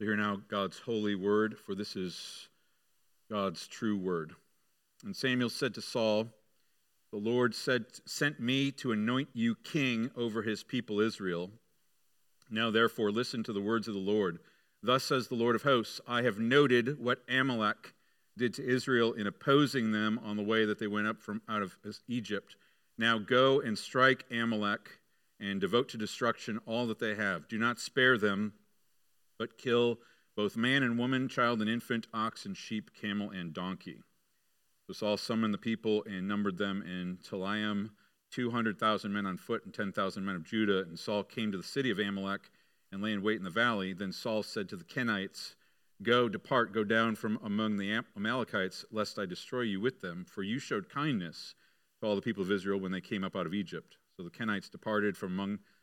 Hear now God's holy word, for this is God's true word. And Samuel said to Saul, The Lord said, sent me to anoint you king over his people Israel. Now therefore listen to the words of the Lord. Thus says the Lord of hosts, I have noted what Amalek did to Israel in opposing them on the way that they went up from out of Egypt. Now go and strike Amalek and devote to destruction all that they have. Do not spare them but kill both man and woman, child and infant, ox and sheep, camel and donkey. So Saul summoned the people and numbered them in Telaim, 200,000 men on foot and 10,000 men of Judah. And Saul came to the city of Amalek and lay in wait in the valley. Then Saul said to the Kenites, Go, depart, go down from among the Amalekites, lest I destroy you with them, for you showed kindness to all the people of Israel when they came up out of Egypt. So the Kenites departed from among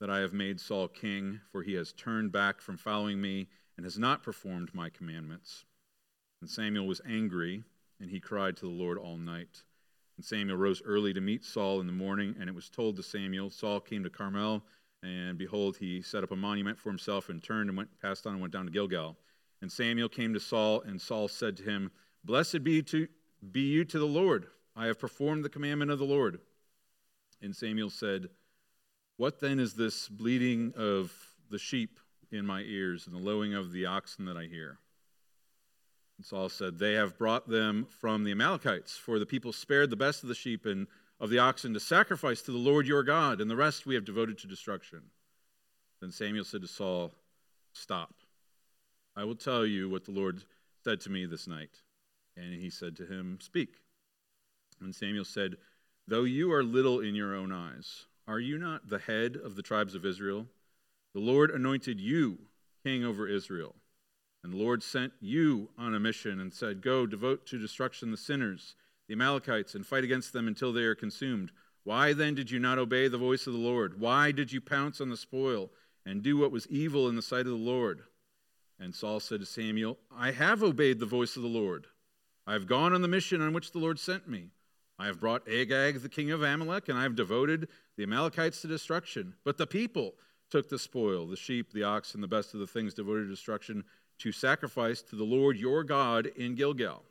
that I have made Saul king, for he has turned back from following me and has not performed my commandments. And Samuel was angry, and he cried to the Lord all night. And Samuel rose early to meet Saul in the morning, and it was told to Samuel, Saul came to Carmel, and behold, he set up a monument for himself and turned and went passed on and went down to Gilgal. And Samuel came to Saul, and Saul said to him, Blessed be, to, be you to the Lord. I have performed the commandment of the Lord. And Samuel said, what then is this bleating of the sheep in my ears and the lowing of the oxen that I hear? And Saul said, They have brought them from the Amalekites, for the people spared the best of the sheep and of the oxen to sacrifice to the Lord your God, and the rest we have devoted to destruction. Then Samuel said to Saul, Stop. I will tell you what the Lord said to me this night. And he said to him, Speak. And Samuel said, Though you are little in your own eyes, are you not the head of the tribes of Israel? The Lord anointed you king over Israel. And the Lord sent you on a mission and said, Go, devote to destruction the sinners, the Amalekites, and fight against them until they are consumed. Why then did you not obey the voice of the Lord? Why did you pounce on the spoil and do what was evil in the sight of the Lord? And Saul said to Samuel, I have obeyed the voice of the Lord. I have gone on the mission on which the Lord sent me. I have brought Agag, the king of Amalek, and I have devoted the Amalekites to destruction. But the people took the spoil, the sheep, the ox, and the best of the things devoted to destruction, to sacrifice to the Lord your God in Gilgal.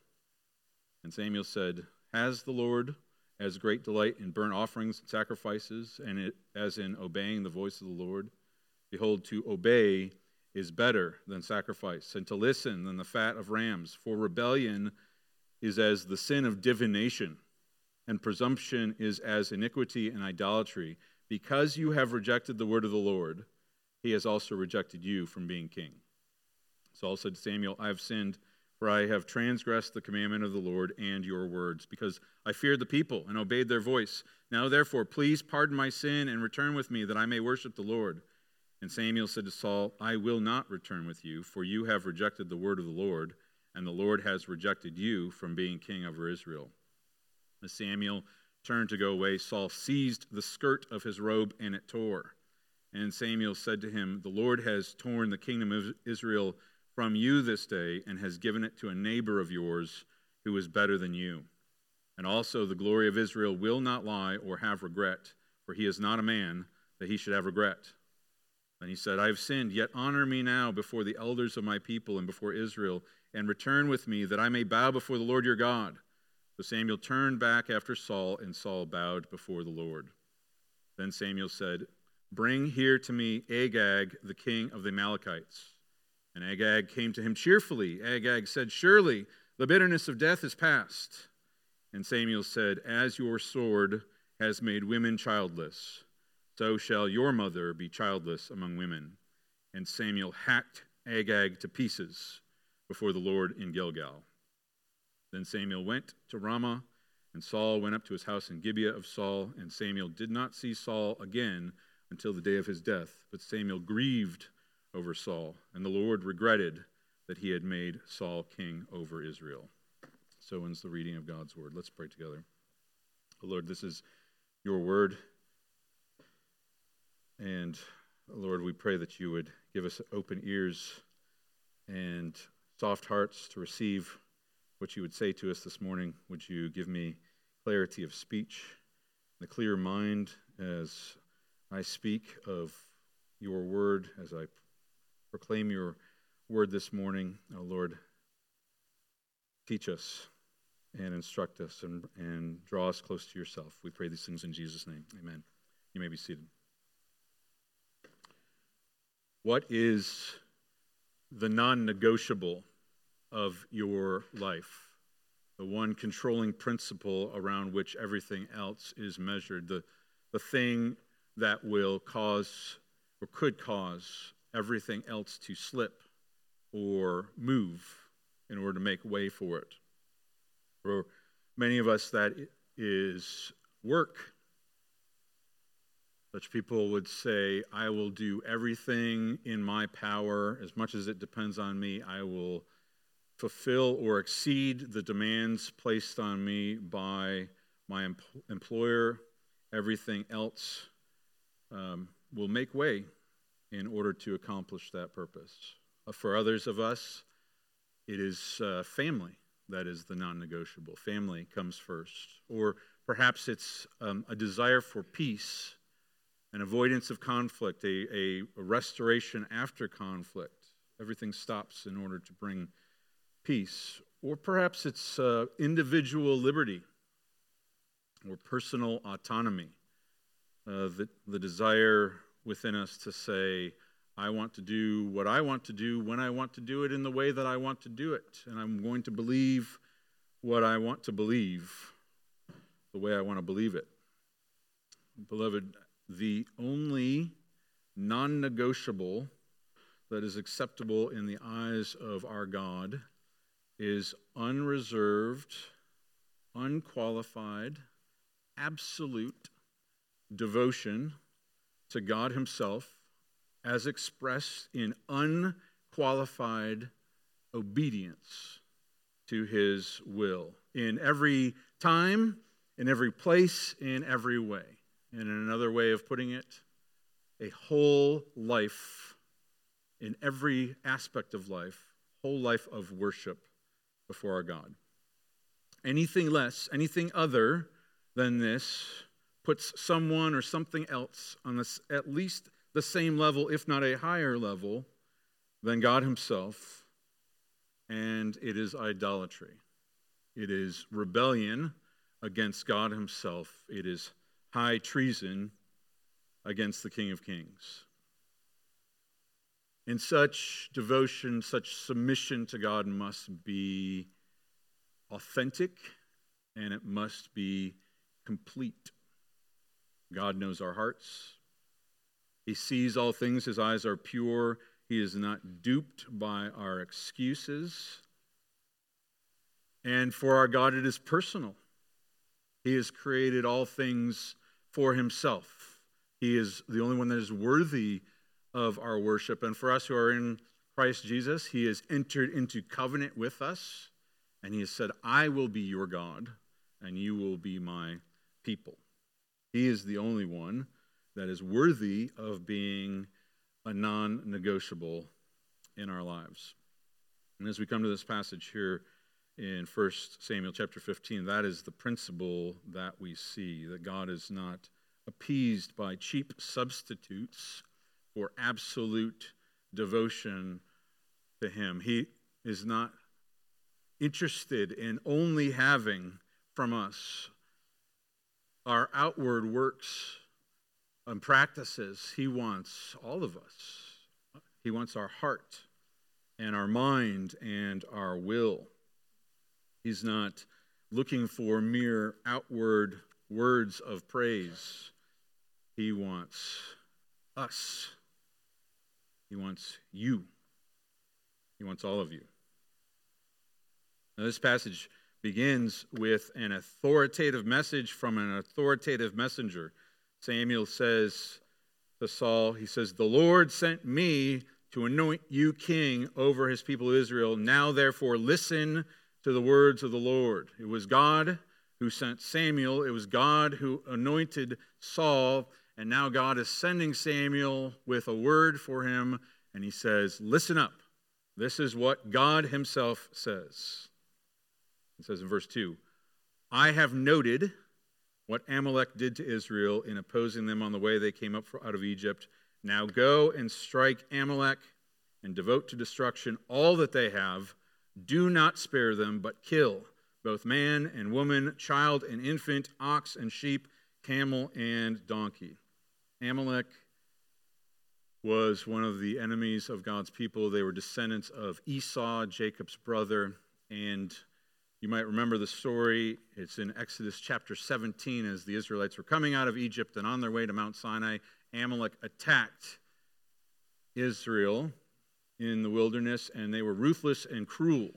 And Samuel said, Has the Lord as great delight in burnt offerings and sacrifices, and it, as in obeying the voice of the Lord? Behold, to obey is better than sacrifice, and to listen than the fat of rams. For rebellion is as the sin of divination and presumption is as iniquity and idolatry. Because you have rejected the word of the Lord, he has also rejected you from being king. Saul said to Samuel, I have sinned, for I have transgressed the commandment of the Lord and your words, because I feared the people and obeyed their voice. Now, therefore, please pardon my sin and return with me, that I may worship the Lord. And Samuel said to Saul, I will not return with you, for you have rejected the word of the Lord, and the Lord has rejected you from being king over Israel. As Samuel turned to go away, Saul seized the skirt of his robe and it tore. And Samuel said to him, The Lord has torn the kingdom of Israel from you this day and has given it to a neighbor of yours who is better than you. And also the glory of Israel will not lie or have regret, for he is not a man that he should have regret. And he said, I have sinned, yet honor me now before the elders of my people and before Israel, and return with me that I may bow before the Lord your God. So Samuel turned back after Saul, and Saul bowed before the Lord. Then Samuel said, Bring here to me Agag, the king of the Amalekites. And Agag came to him cheerfully. Agag said, Surely the bitterness of death is past. And Samuel said, As your sword has made women childless, so shall your mother be childless among women. And Samuel hacked Agag to pieces before the Lord in Gilgal. Then Samuel went to Ramah, and Saul went up to his house in Gibeah of Saul, and Samuel did not see Saul again until the day of his death. But Samuel grieved over Saul, and the Lord regretted that he had made Saul king over Israel. So ends the reading of God's word. Let's pray together. Oh Lord, this is your word. And oh, Lord, we pray that you would give us open ears and soft hearts to receive what you would say to us this morning. Would you give me clarity of speech, a clear mind as I speak of your word, as I proclaim your word this morning. Oh Lord, teach us and instruct us and, and draw us close to yourself. We pray these things in Jesus' name. Amen. You may be seated. What is the non negotiable of your life? The one controlling principle around which everything else is measured, the, the thing that will cause or could cause everything else to slip or move in order to make way for it. For many of us, that is work. Such people would say, I will do everything in my power, as much as it depends on me. I will fulfill or exceed the demands placed on me by my em- employer. Everything else um, will make way in order to accomplish that purpose. Uh, for others of us, it is uh, family that is the non negotiable. Family comes first. Or perhaps it's um, a desire for peace, an avoidance of conflict, a, a, a restoration after conflict. Everything stops in order to bring peace. Or perhaps it's uh, individual liberty or personal autonomy, uh, the, the desire within us to say, I want to do what I want to do when I want to do it in the way that I want to do it. And I'm going to believe what I want to believe the way I want to believe it. Beloved, the only non negotiable that is acceptable in the eyes of our God is unreserved, unqualified, absolute devotion to God Himself as expressed in unqualified obedience to His will in every time, in every place, in every way. And in another way of putting it, a whole life in every aspect of life, whole life of worship before our God. Anything less, anything other than this puts someone or something else on this, at least the same level, if not a higher level, than God Himself, and it is idolatry. It is rebellion against God Himself. It is high treason against the King of Kings. In such devotion, such submission to God must be authentic and it must be complete. God knows our hearts. He sees all things. His eyes are pure. He is not duped by our excuses. And for our God, it is personal. He has created all things for himself. He is the only one that is worthy of our worship. And for us who are in Christ Jesus, he has entered into covenant with us. And he has said, I will be your God, and you will be my people. He is the only one that is worthy of being a non negotiable in our lives. And as we come to this passage here in 1 Samuel chapter 15, that is the principle that we see that God is not appeased by cheap substitutes for absolute devotion to Him. He is not interested in only having from us our outward works and practices, He wants all of us. He wants our heart and our mind and our will. He's not looking for mere outward words of praise. He wants us. He wants you. He wants all of you. Now, this passage begins with an authoritative message from an authoritative messenger. Samuel says to Saul, he says, The Lord sent me to anoint you king over his people Israel. Now, therefore, listen to the words of the Lord. It was God who sent Samuel, it was God who anointed Saul, and now God is sending Samuel with a word for him, and he says, Listen up. This is what God himself says. He says in verse 2 I have noted what Amalek did to Israel in opposing them on the way they came up out of Egypt. Now go and strike Amalek and devote to destruction all that they have. Do not spare them, but kill both man and woman, child and infant, ox and sheep, camel and donkey. Amalek was one of the enemies of God's people. They were descendants of Esau, Jacob's brother, and you might remember the story. It's in Exodus chapter 17 as the Israelites were coming out of Egypt and on their way to Mount Sinai. Amalek attacked Israel in the wilderness, and they were ruthless and cruel.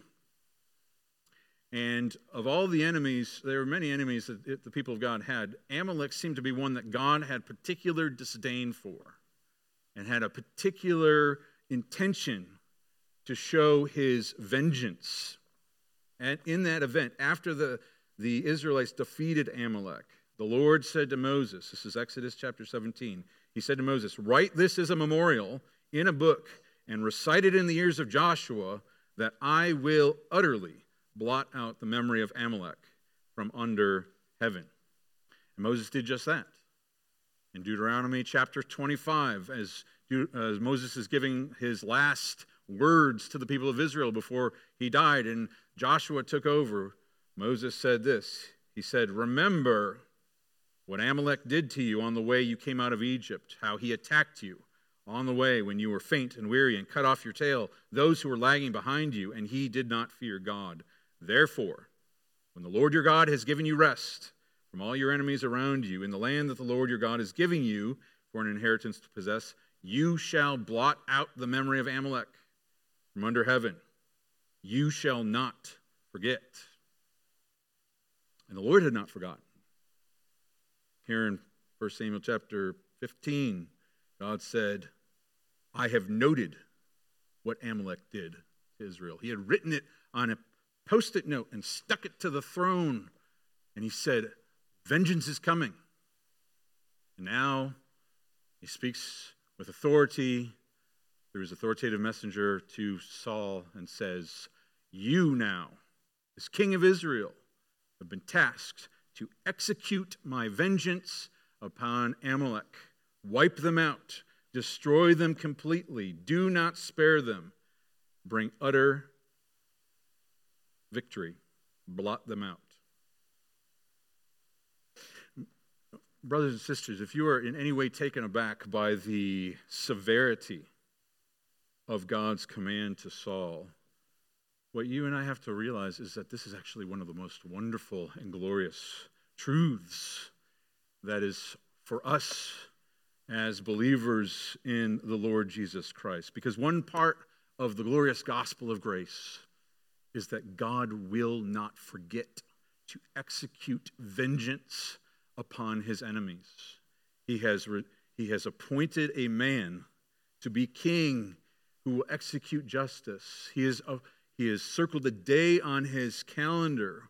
And of all the enemies, there were many enemies that the people of God had. Amalek seemed to be one that God had particular disdain for and had a particular intention to show his vengeance and in that event, after the, the Israelites defeated Amalek, the Lord said to Moses, this is Exodus chapter 17, he said to Moses, Write this as a memorial in a book and recite it in the ears of Joshua that I will utterly blot out the memory of Amalek from under heaven. And Moses did just that. In Deuteronomy chapter 25, as, as Moses is giving his last words to the people of Israel before he died, and Joshua took over, Moses said this He said, Remember what Amalek did to you on the way you came out of Egypt, how he attacked you on the way when you were faint and weary and cut off your tail, those who were lagging behind you, and he did not fear God. Therefore, when the Lord your God has given you rest from all your enemies around you in the land that the Lord your God is giving you for an inheritance to possess, you shall blot out the memory of Amalek from under heaven you shall not forget. And the Lord had not forgotten. Here in 1 Samuel chapter 15, God said, I have noted what Amalek did to Israel. He had written it on a post it note and stuck it to the throne. And he said, Vengeance is coming. And now he speaks with authority through his authoritative messenger to Saul and says, You now, as king of Israel, have been tasked to execute my vengeance upon Amalek. Wipe them out, destroy them completely, do not spare them, bring utter victory, blot them out. Brothers and sisters, if you are in any way taken aback by the severity of God's command to Saul, what you and I have to realize is that this is actually one of the most wonderful and glorious truths that is for us as believers in the Lord Jesus Christ. Because one part of the glorious gospel of grace is that God will not forget to execute vengeance upon his enemies. He has, re- he has appointed a man to be king who will execute justice. He, is, uh, he has circled a day on his calendar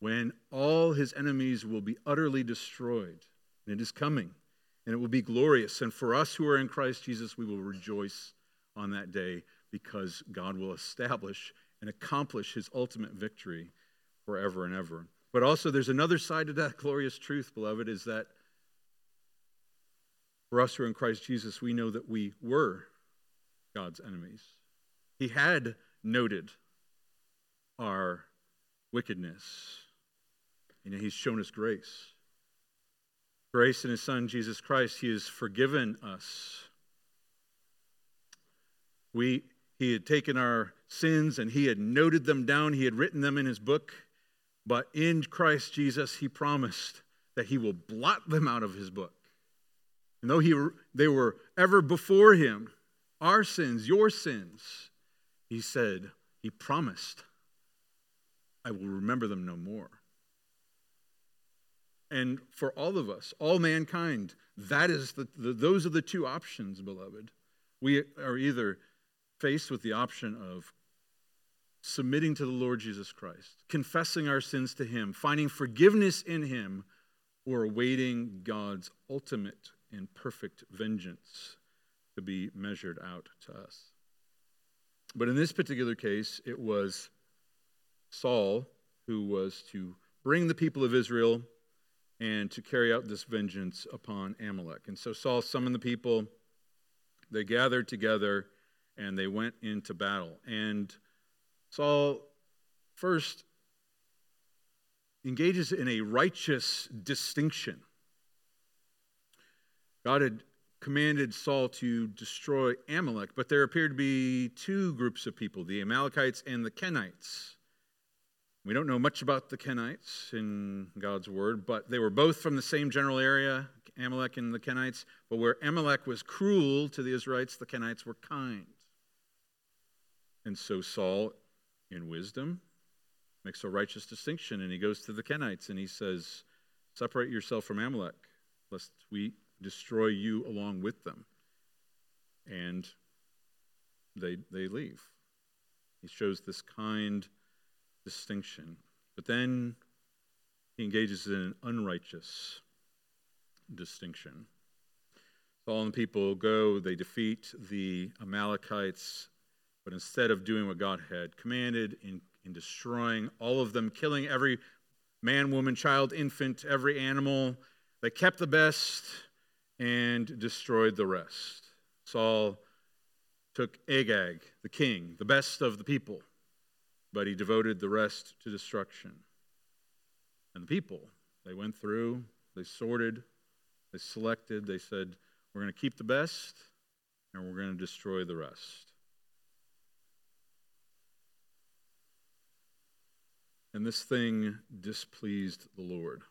when all his enemies will be utterly destroyed. And it is coming, and it will be glorious. And for us who are in Christ Jesus, we will rejoice on that day because God will establish and accomplish his ultimate victory forever and ever. But also, there's another side to that glorious truth, beloved, is that for us who are in Christ Jesus, we know that we were God's enemies. He had noted our wickedness. and he's shown us grace. Grace in his son, Jesus Christ, he has forgiven us. We, he had taken our sins and he had noted them down. He had written them in his book. But in Christ Jesus, he promised that he will blot them out of his book. And though he, they were ever before him, our sins, your sins, he said, he promised, I will remember them no more. And for all of us, all mankind, that is the, the, those are the two options, beloved. We are either faced with the option of submitting to the Lord Jesus Christ, confessing our sins to Him, finding forgiveness in Him, or awaiting God's ultimate and perfect vengeance to be measured out to us. But in this particular case, it was Saul who was to bring the people of Israel and to carry out this vengeance upon Amalek. And so Saul summoned the people, they gathered together, and they went into battle. And Saul first engages in a righteous distinction. God had commanded Saul to destroy Amalek, but there appeared to be two groups of people the Amalekites and the Kenites. We don't know much about the Kenites in God's word, but they were both from the same general area, Amalek and the Kenites. But where Amalek was cruel to the Israelites, the Kenites were kind. And so Saul, in wisdom, makes a righteous distinction, and he goes to the Kenites and he says, Separate yourself from Amalek, lest we destroy you along with them. And they, they leave. He shows this kind distinction. But then he engages in an unrighteous distinction. And the people go, they defeat the Amalekites, but instead of doing what God had commanded in, in destroying all of them, killing every man, woman, child, infant, every animal, they kept the best and destroyed the rest. Saul took Agag, the king, the best of the people, but he devoted the rest to destruction. And the people, they went through, they sorted, they selected, they said, We're going to keep the best, and we're going to destroy the rest. And this thing displeased the Lord.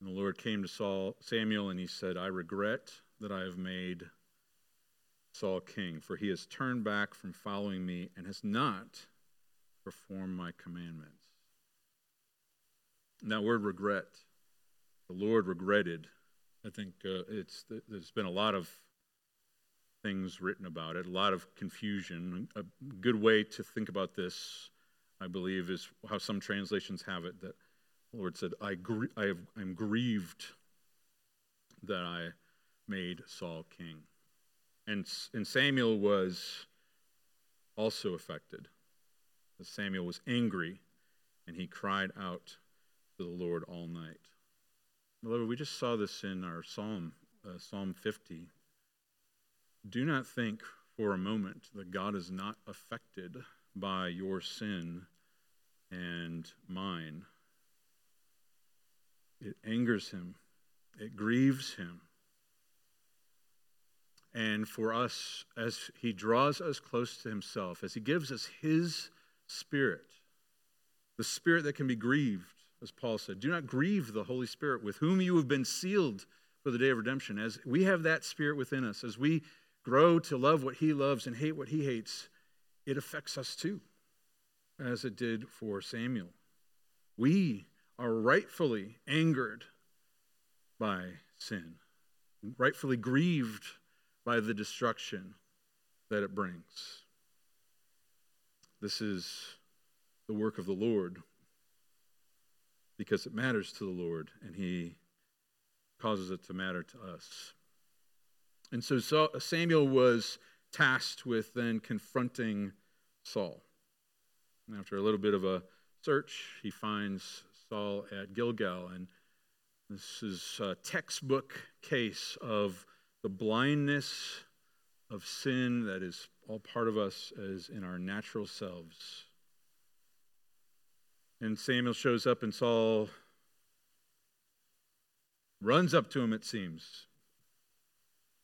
And the Lord came to Saul, Samuel and he said, I regret that I have made Saul king, for he has turned back from following me and has not performed my commandments. And that word regret, the Lord regretted. I think uh, it's there's been a lot of things written about it, a lot of confusion. A good way to think about this, I believe, is how some translations have it that the Lord said, I, gr- I have, I'm grieved that I made Saul king. And, and Samuel was also affected. Samuel was angry and he cried out to the Lord all night. Beloved, we just saw this in our psalm, uh, Psalm 50. Do not think for a moment that God is not affected by your sin and mine. It angers him, it grieves him. And for us, as he draws us close to himself, as he gives us his spirit, the spirit that can be grieved, as Paul said, do not grieve the Holy Spirit with whom you have been sealed for the day of redemption. As we have that spirit within us, as we grow to love what he loves and hate what he hates, it affects us too, as it did for Samuel. We are rightfully angered by sin, rightfully grieved by the destruction that it brings. This is the work of the Lord because it matters to the Lord and He causes it to matter to us. And so Samuel was tasked with then confronting Saul. And after a little bit of a search, he finds Saul at Gilgal. And this is a textbook case of the blindness of sin that is all part of us as in our natural selves. And Samuel shows up, and Saul runs up to him, it seems.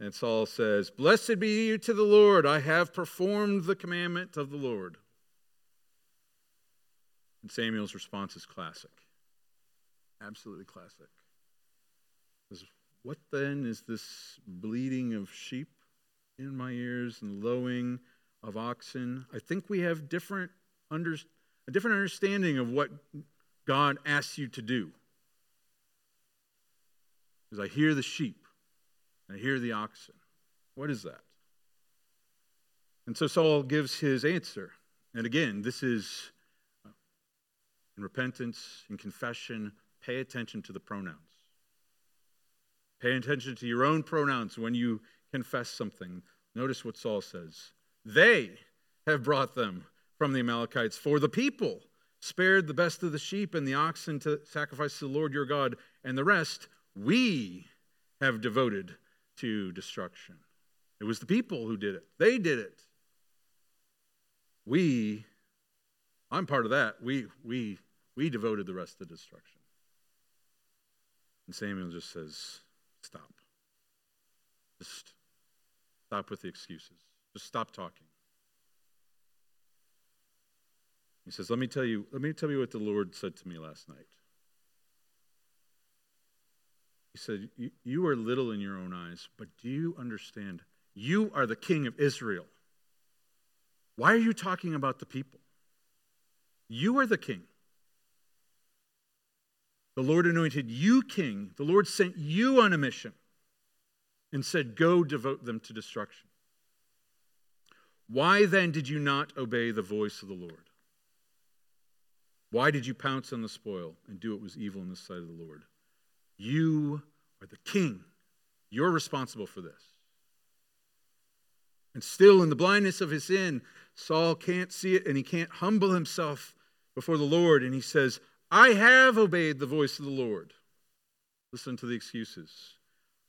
And Saul says, Blessed be you to the Lord, I have performed the commandment of the Lord. And Samuel's response is classic. Absolutely classic. What then is this bleating of sheep in my ears and lowing of oxen? I think we have different under, a different understanding of what God asks you to do. Because I hear the sheep, I hear the oxen. What is that? And so Saul gives his answer. And again, this is uh, in repentance, in confession, pay attention to the pronouns. Pay attention to your own pronouns when you confess something. Notice what Saul says. They have brought them from the Amalekites, for the people spared the best of the sheep and the oxen to sacrifice to the Lord your God, and the rest we have devoted to destruction. It was the people who did it, they did it. We, I'm part of that. We, we, we devoted the rest to destruction. And Samuel just says, Stop. Just stop with the excuses. Just stop talking. He says, Let me tell you, let me tell you what the Lord said to me last night. He said, You are little in your own eyes, but do you understand? You are the king of Israel. Why are you talking about the people? You are the king. The Lord anointed you king. The Lord sent you on a mission and said, Go devote them to destruction. Why then did you not obey the voice of the Lord? Why did you pounce on the spoil and do what was evil in the sight of the Lord? You are the king. You're responsible for this. And still, in the blindness of his sin, Saul can't see it and he can't humble himself before the Lord. And he says, I have obeyed the voice of the Lord. Listen to the excuses.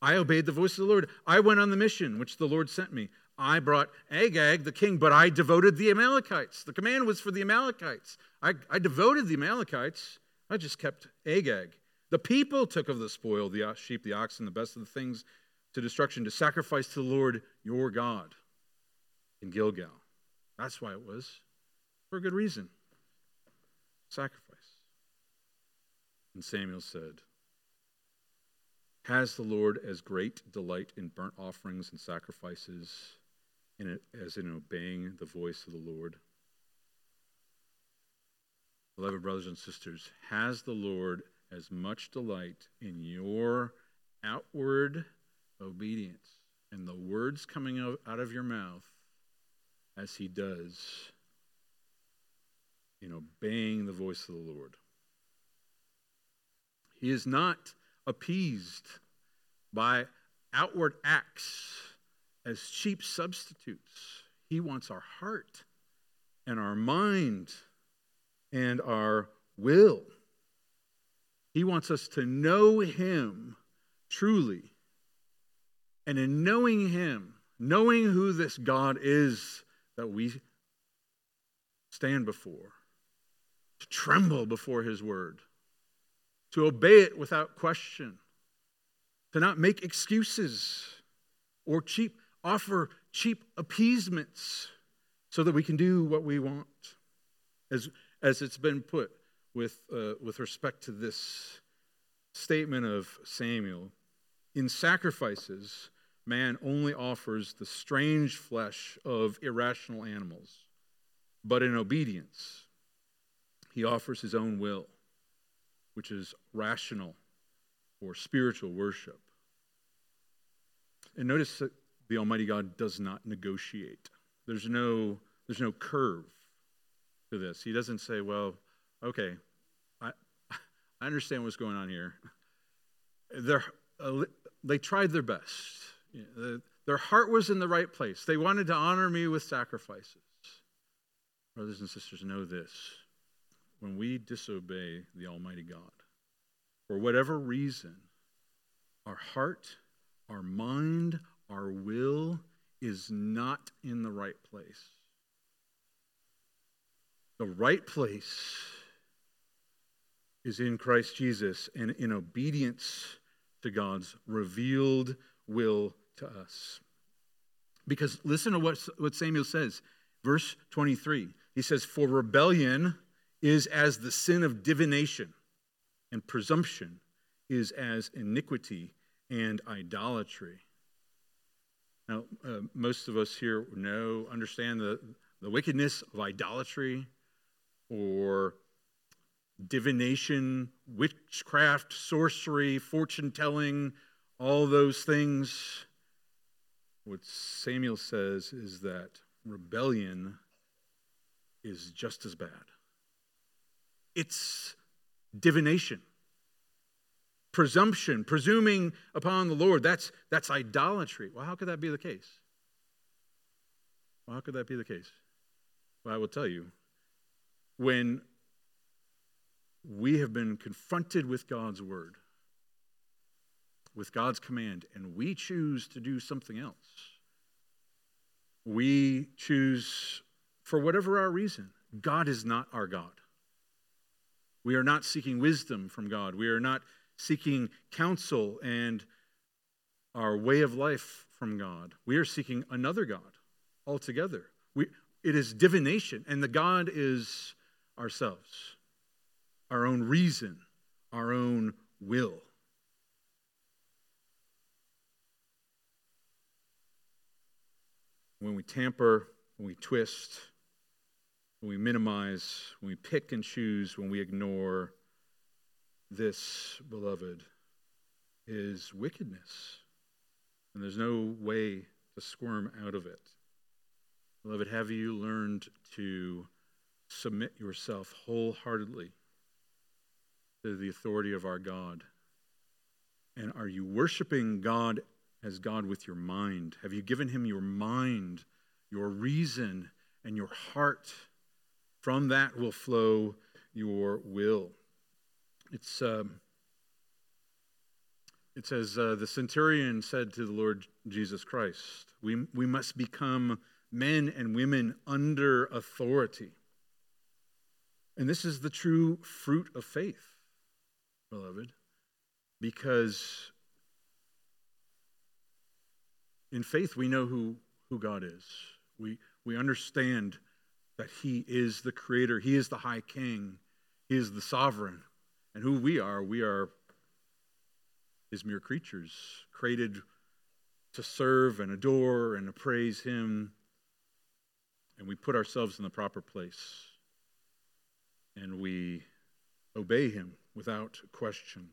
I obeyed the voice of the Lord. I went on the mission which the Lord sent me. I brought Agag, the king, but I devoted the Amalekites. The command was for the Amalekites. I, I devoted the Amalekites. I just kept Agag. The people took of the spoil, the sheep, the oxen, the best of the things to destruction, to sacrifice to the Lord your God in Gilgal. That's why it was. For a good reason. Sacrifice. And Samuel said, Has the Lord as great delight in burnt offerings and sacrifices as in obeying the voice of the Lord? Beloved brothers and sisters, has the Lord as much delight in your outward obedience and the words coming out of your mouth as he does in obeying the voice of the Lord? He is not appeased by outward acts as cheap substitutes. He wants our heart and our mind and our will. He wants us to know Him truly. And in knowing Him, knowing who this God is that we stand before, to tremble before His word, to obey it without question, to not make excuses or cheap offer cheap appeasements so that we can do what we want. As, as it's been put with, uh, with respect to this statement of Samuel, in sacrifices, man only offers the strange flesh of irrational animals, but in obedience, he offers his own will, which is rational or spiritual worship. And notice that the Almighty God does not negotiate. There's no, there's no curve to this. He doesn't say, well, okay, I, I understand what's going on here. Uh, they tried their best. Their heart was in the right place. They wanted to honor me with sacrifices. Brothers and sisters, know this. When we disobey the Almighty God, for whatever reason, our heart, our mind, our will is not in the right place. The right place is in Christ Jesus and in obedience to God's revealed will to us. Because listen to what, what Samuel says. Verse 23. He says, For rebellion is as the sin of divination, and presumption is as iniquity and idolatry. Now, uh, most of us here know, understand the, the wickedness of idolatry or divination, witchcraft, sorcery, fortune telling, all those things. What Samuel says is that rebellion is just as bad. It's divination, presumption, presuming upon the Lord. That's, that's idolatry. Well, how could that be the case? Well, how could that be the case? Well, I will tell you. When we have been confronted with God's word, with God's command, and we choose to do something else, we choose, for whatever our reason, God is not our God. We are not seeking wisdom from God. We are not seeking counsel and our way of life from God. We are seeking another God altogether. We, it is divination, and the God is ourselves, our own reason, our own will. When we tamper, when we twist, when we minimize, when we pick and choose, when we ignore, this, beloved, is wickedness. And there's no way to squirm out of it. Beloved, have you learned to submit yourself wholeheartedly to the authority of our God? And are you worshiping God as God with your mind? Have you given him your mind, your reason, and your heart? From that will flow your will. It's, um, it says, uh, the centurion said to the Lord Jesus Christ, we, we must become men and women under authority. And this is the true fruit of faith, beloved, because in faith we know who, who God is. We, we understand that He is the Creator, He is the High King, He is the Sovereign. And who we are, we are His mere creatures, created to serve and adore and to praise Him. And we put ourselves in the proper place. And we obey Him without question.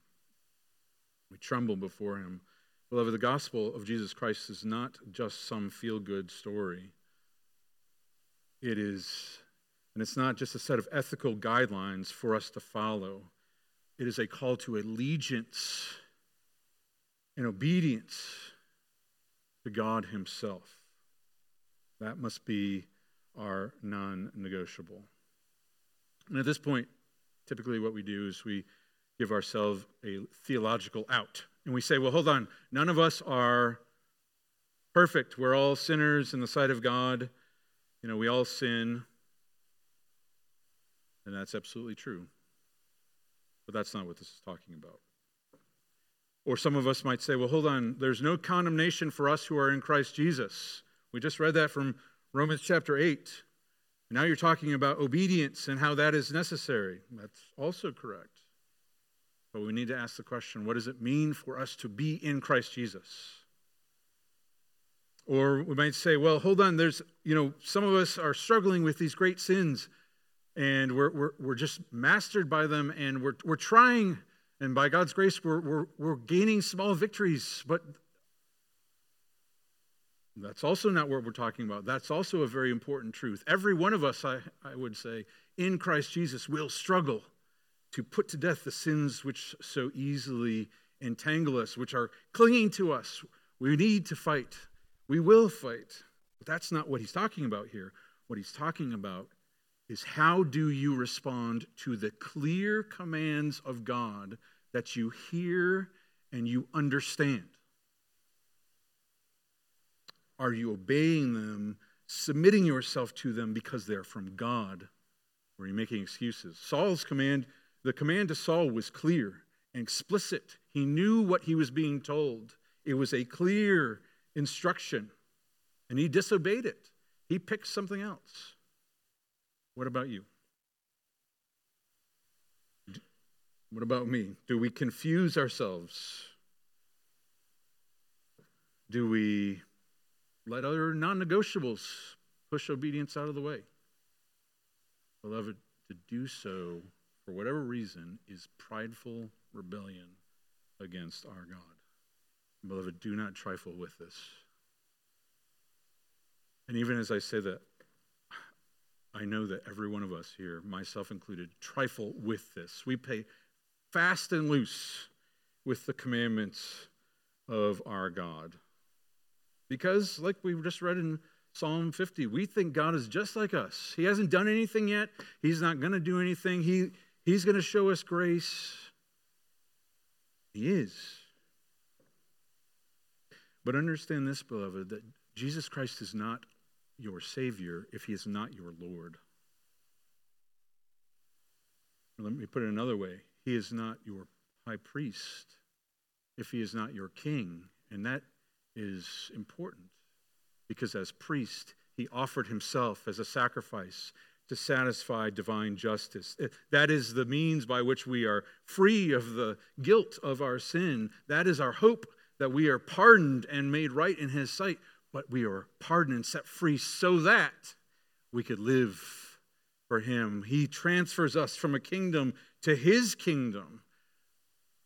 We tremble before Him. Beloved, the gospel of Jesus Christ is not just some feel good story. It is, and it's not just a set of ethical guidelines for us to follow, it is a call to allegiance and obedience to God Himself. That must be our non negotiable. And at this point, typically what we do is we give ourselves a theological out. And we say, well, hold on, none of us are perfect. We're all sinners in the sight of God. You know, we all sin, and that's absolutely true. But that's not what this is talking about. Or some of us might say, well, hold on, there's no condemnation for us who are in Christ Jesus. We just read that from Romans chapter 8. Now you're talking about obedience and how that is necessary. That's also correct. But we need to ask the question what does it mean for us to be in Christ Jesus? Or we might say, well, hold on, there's, you know, some of us are struggling with these great sins and we're, we're, we're just mastered by them and we're, we're trying, and by God's grace, we're, we're, we're gaining small victories. But that's also not what we're talking about. That's also a very important truth. Every one of us, I, I would say, in Christ Jesus will struggle to put to death the sins which so easily entangle us, which are clinging to us. We need to fight. We will fight. But that's not what he's talking about here. What he's talking about is how do you respond to the clear commands of God that you hear and you understand? Are you obeying them, submitting yourself to them because they're from God? Or are you making excuses? Saul's command, the command to Saul was clear and explicit. He knew what he was being told. It was a clear instruction, and he disobeyed it. He picked something else. What about you? What about me? Do we confuse ourselves? Do we let other non negotiables push obedience out of the way? Beloved, to do so, for whatever reason, is prideful rebellion against our God. Beloved, do not trifle with this. And even as I say that, I know that every one of us here, myself included, trifle with this. We pay fast and loose with the commandments of our God. Because, like we just read in Psalm 50, we think God is just like us. He hasn't done anything yet, He's not going to do anything. He, he's going to show us grace. He is. But understand this, beloved, that Jesus Christ is not your Savior if He is not your Lord. Let me put it another way He is not your high priest if He is not your king. And that is important because as priest, He offered Himself as a sacrifice to satisfy divine justice. Uh, that is the means by which we are free of the guilt of our sin. That is our hope that we are pardoned and made right in His sight but we are pardoned and set free so that we could live for Him. He transfers us from a kingdom to His kingdom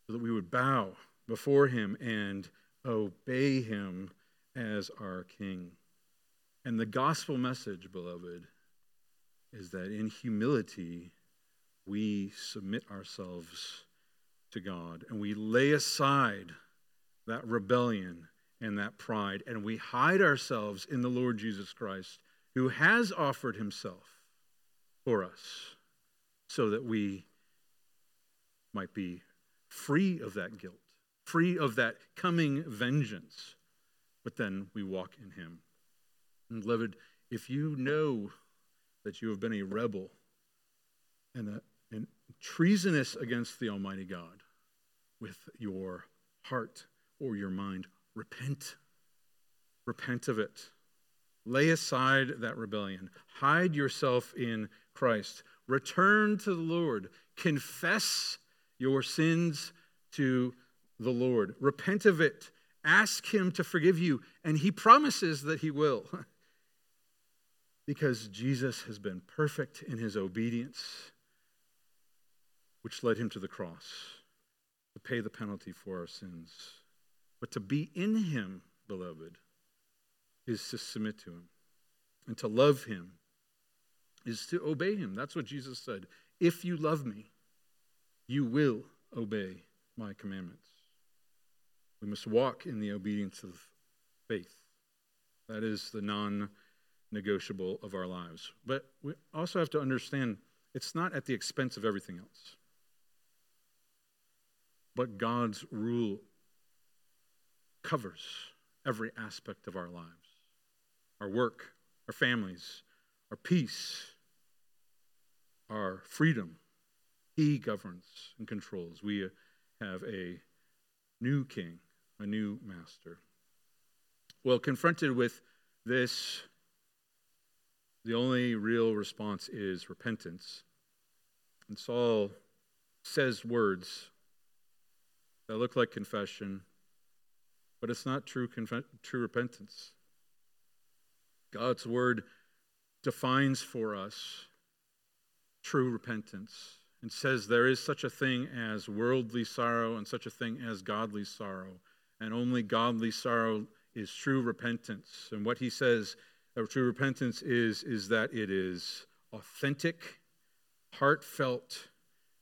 so that we would bow before Him and obey Him as our King. And the gospel message, beloved, is that in humility we submit ourselves to God and we lay aside that rebellion and that pride, and we hide ourselves in the Lord Jesus Christ, who has offered himself for us so that we might be free of that guilt, free of that coming vengeance. But then we walk in him. And beloved, if you know that you have been a rebel and, a, and treasonous against the Almighty God with your heart or your mind, Repent. Repent of it. Lay aside that rebellion. Hide yourself in Christ. Return to the Lord. Confess your sins to the Lord. Repent of it. Ask Him to forgive you, and He promises that He will. because Jesus has been perfect in His obedience, which led Him to the cross to pay the penalty for our sins. But to be in him, beloved, is to submit to him. And to love him is to obey him. That's what Jesus said. If you love me, you will obey my commandments. We must walk in the obedience of faith. That is the non negotiable of our lives. But we also have to understand it's not at the expense of everything else. But God's rule covers every aspect of our lives our work, our families, our peace, our freedom. He governs and controls. We have a new king, a new master. Well, confronted with this, the only real response is repentance. And Saul says words that look like confession, but it's not true, true repentance. God's word defines for us true repentance and says there is such a thing as worldly sorrow and such a thing as godly sorrow. And only godly sorrow is true repentance. And what he says that true repentance is, is that it is authentic, heartfelt,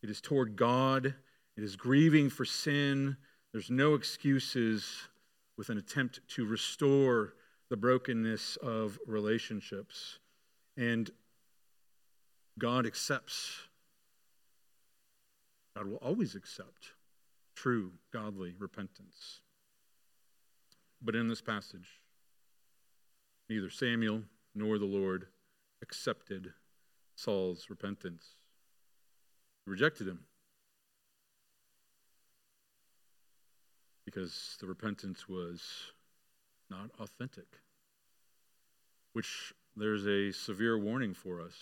it is toward God, it is grieving for sin, there's no excuses, with an attempt to restore the brokenness of relationships. And God accepts, God will always accept true godly repentance. But in this passage, neither Samuel nor the Lord accepted Saul's repentance. He rejected him. because the repentance was not authentic. Which there's a severe warning for us,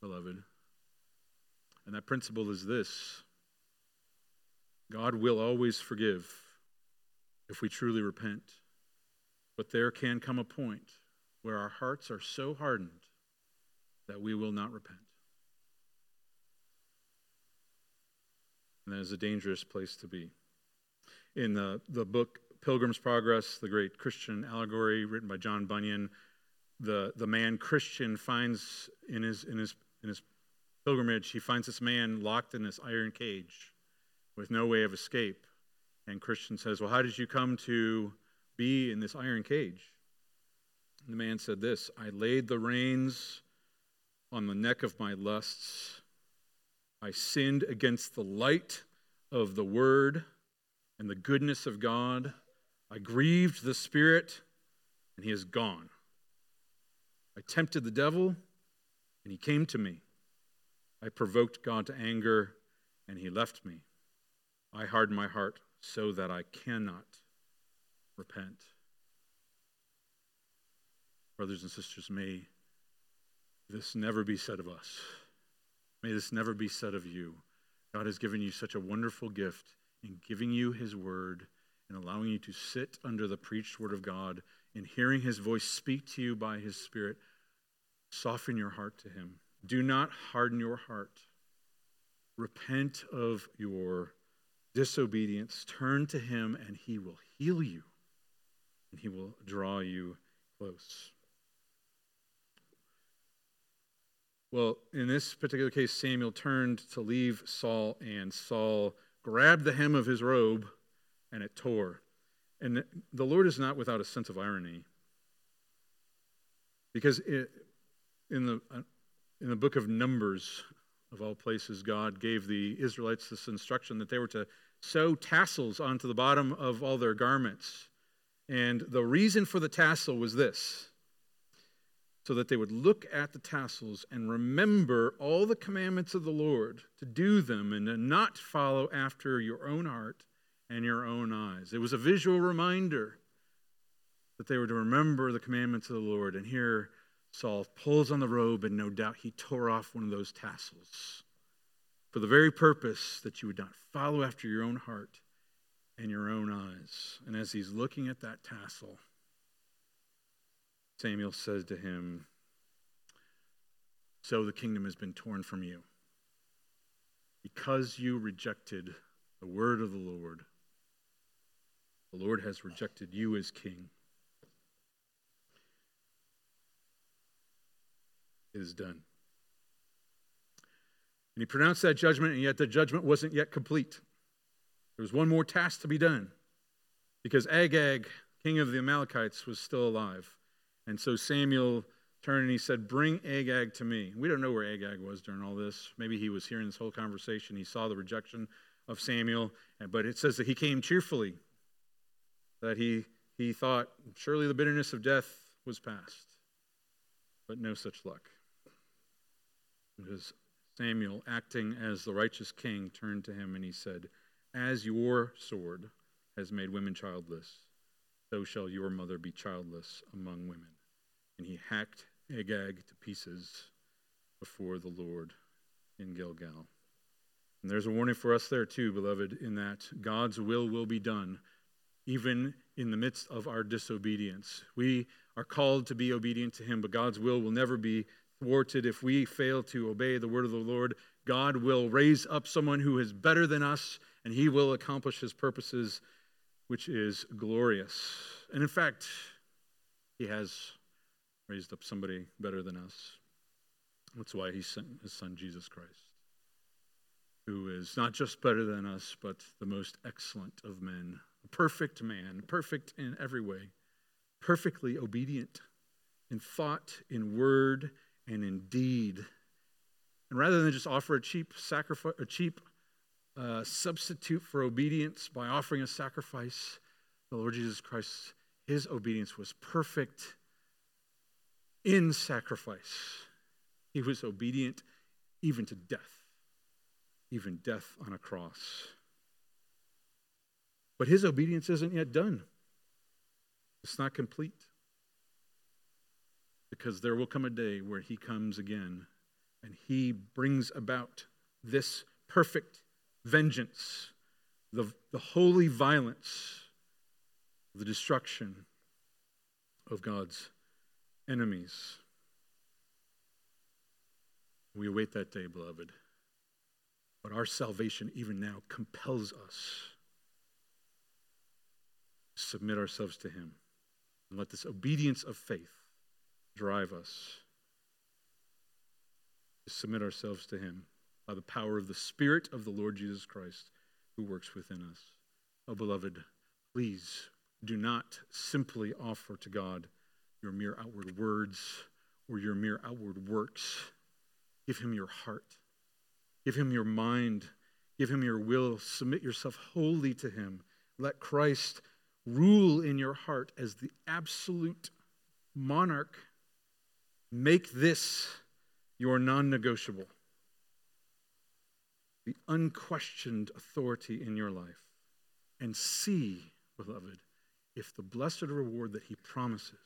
beloved. And that principle is this God will always forgive if we truly repent. But there can come a point where our hearts are so hardened that we will not repent. And that is a dangerous place to be in the, the book Pilgrim's Progress, the great Christian allegory written by John Bunyan, the, the man Christian finds in his, in, his, in his pilgrimage, he finds this man locked in this iron cage with no way of escape. And Christian says, Well, how did you come to be in this iron cage? And the man said this I laid the reins on the neck of my lusts. I sinned against the light of the word and the goodness of God. I grieved the Spirit, and he is gone. I tempted the devil, and he came to me. I provoked God to anger, and he left me. I hardened my heart so that I cannot repent. Brothers and sisters, may this never be said of us. May this never be said of you. God has given you such a wonderful gift in giving you his word and allowing you to sit under the preached word of God and hearing his voice speak to you by his spirit. Soften your heart to him. Do not harden your heart. Repent of your disobedience. Turn to him, and he will heal you, and he will draw you close. Well, in this particular case, Samuel turned to leave Saul, and Saul grabbed the hem of his robe, and it tore. And the Lord is not without a sense of irony. Because it, in, the, uh, in the book of Numbers, of all places, God gave the Israelites this instruction that they were to sew tassels onto the bottom of all their garments. And the reason for the tassel was this so that they would look at the tassels and remember all the commandments of the Lord, to do them and to not follow after your own heart and your own eyes. It was a visual reminder that they were to remember the commandments of the Lord. And here Saul pulls on the robe, and no doubt he tore off one of those tassels for the very purpose that you would not follow after your own heart and your own eyes. And as he's looking at that tassel, Samuel says to him, So the kingdom has been torn from you. Because you rejected the word of the Lord, the Lord has rejected you as king. It is done. And he pronounced that judgment, and yet the judgment wasn't yet complete. There was one more task to be done because Agag, king of the Amalekites, was still alive. And so Samuel turned and he said, Bring Agag to me. We don't know where Agag was during all this. Maybe he was hearing this whole conversation. He saw the rejection of Samuel, but it says that he came cheerfully, that he, he thought, Surely the bitterness of death was past. But no such luck. Because Samuel, acting as the righteous king, turned to him and he said, As your sword has made women childless, so shall your mother be childless among women. And he hacked Agag to pieces before the Lord in Gilgal. And there's a warning for us there, too, beloved, in that God's will will be done, even in the midst of our disobedience. We are called to be obedient to Him, but God's will will never be thwarted if we fail to obey the word of the Lord. God will raise up someone who is better than us, and He will accomplish His purposes which is glorious. And in fact, he has raised up somebody better than us. That's why he sent his son, Jesus Christ, who is not just better than us, but the most excellent of men, a perfect man, perfect in every way, perfectly obedient in thought, in word, and in deed. And rather than just offer a cheap sacrifice, a cheap uh, substitute for obedience by offering a sacrifice. The Lord Jesus Christ, his obedience was perfect in sacrifice. He was obedient even to death, even death on a cross. But his obedience isn't yet done, it's not complete. Because there will come a day where he comes again and he brings about this perfect vengeance, the, the holy violence, the destruction of God's enemies. We await that day, beloved. But our salvation, even now, compels us to submit ourselves to Him and let this obedience of faith drive us to submit ourselves to Him by the power of the Spirit of the Lord Jesus Christ who works within us. Oh, beloved, please do not simply offer to God your mere outward words or your mere outward works. Give Him your heart, give Him your mind, give Him your will. Submit yourself wholly to Him. Let Christ rule in your heart as the absolute monarch. Make this your non negotiable, the unquestioned authority in your life. And see, beloved, if the blessed reward that he promises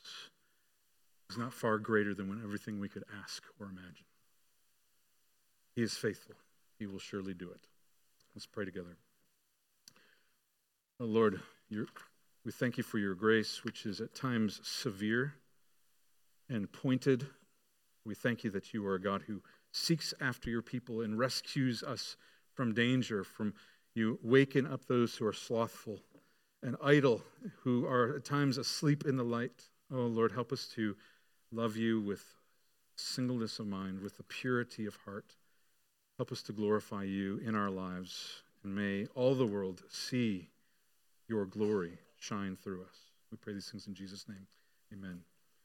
is not far greater than when everything we could ask or imagine. He is faithful. He will surely do it. Let's pray together. Oh Lord, we thank you for your grace, which is at times severe and pointed. We thank you that you are a God who seeks after your people and rescues us from danger, from you waken up those who are slothful and idle, who are at times asleep in the light. Oh Lord, help us to love you with singleness of mind, with the purity of heart. Help us to glorify you in our lives, and may all the world see your glory shine through us. We pray these things in Jesus' name. Amen.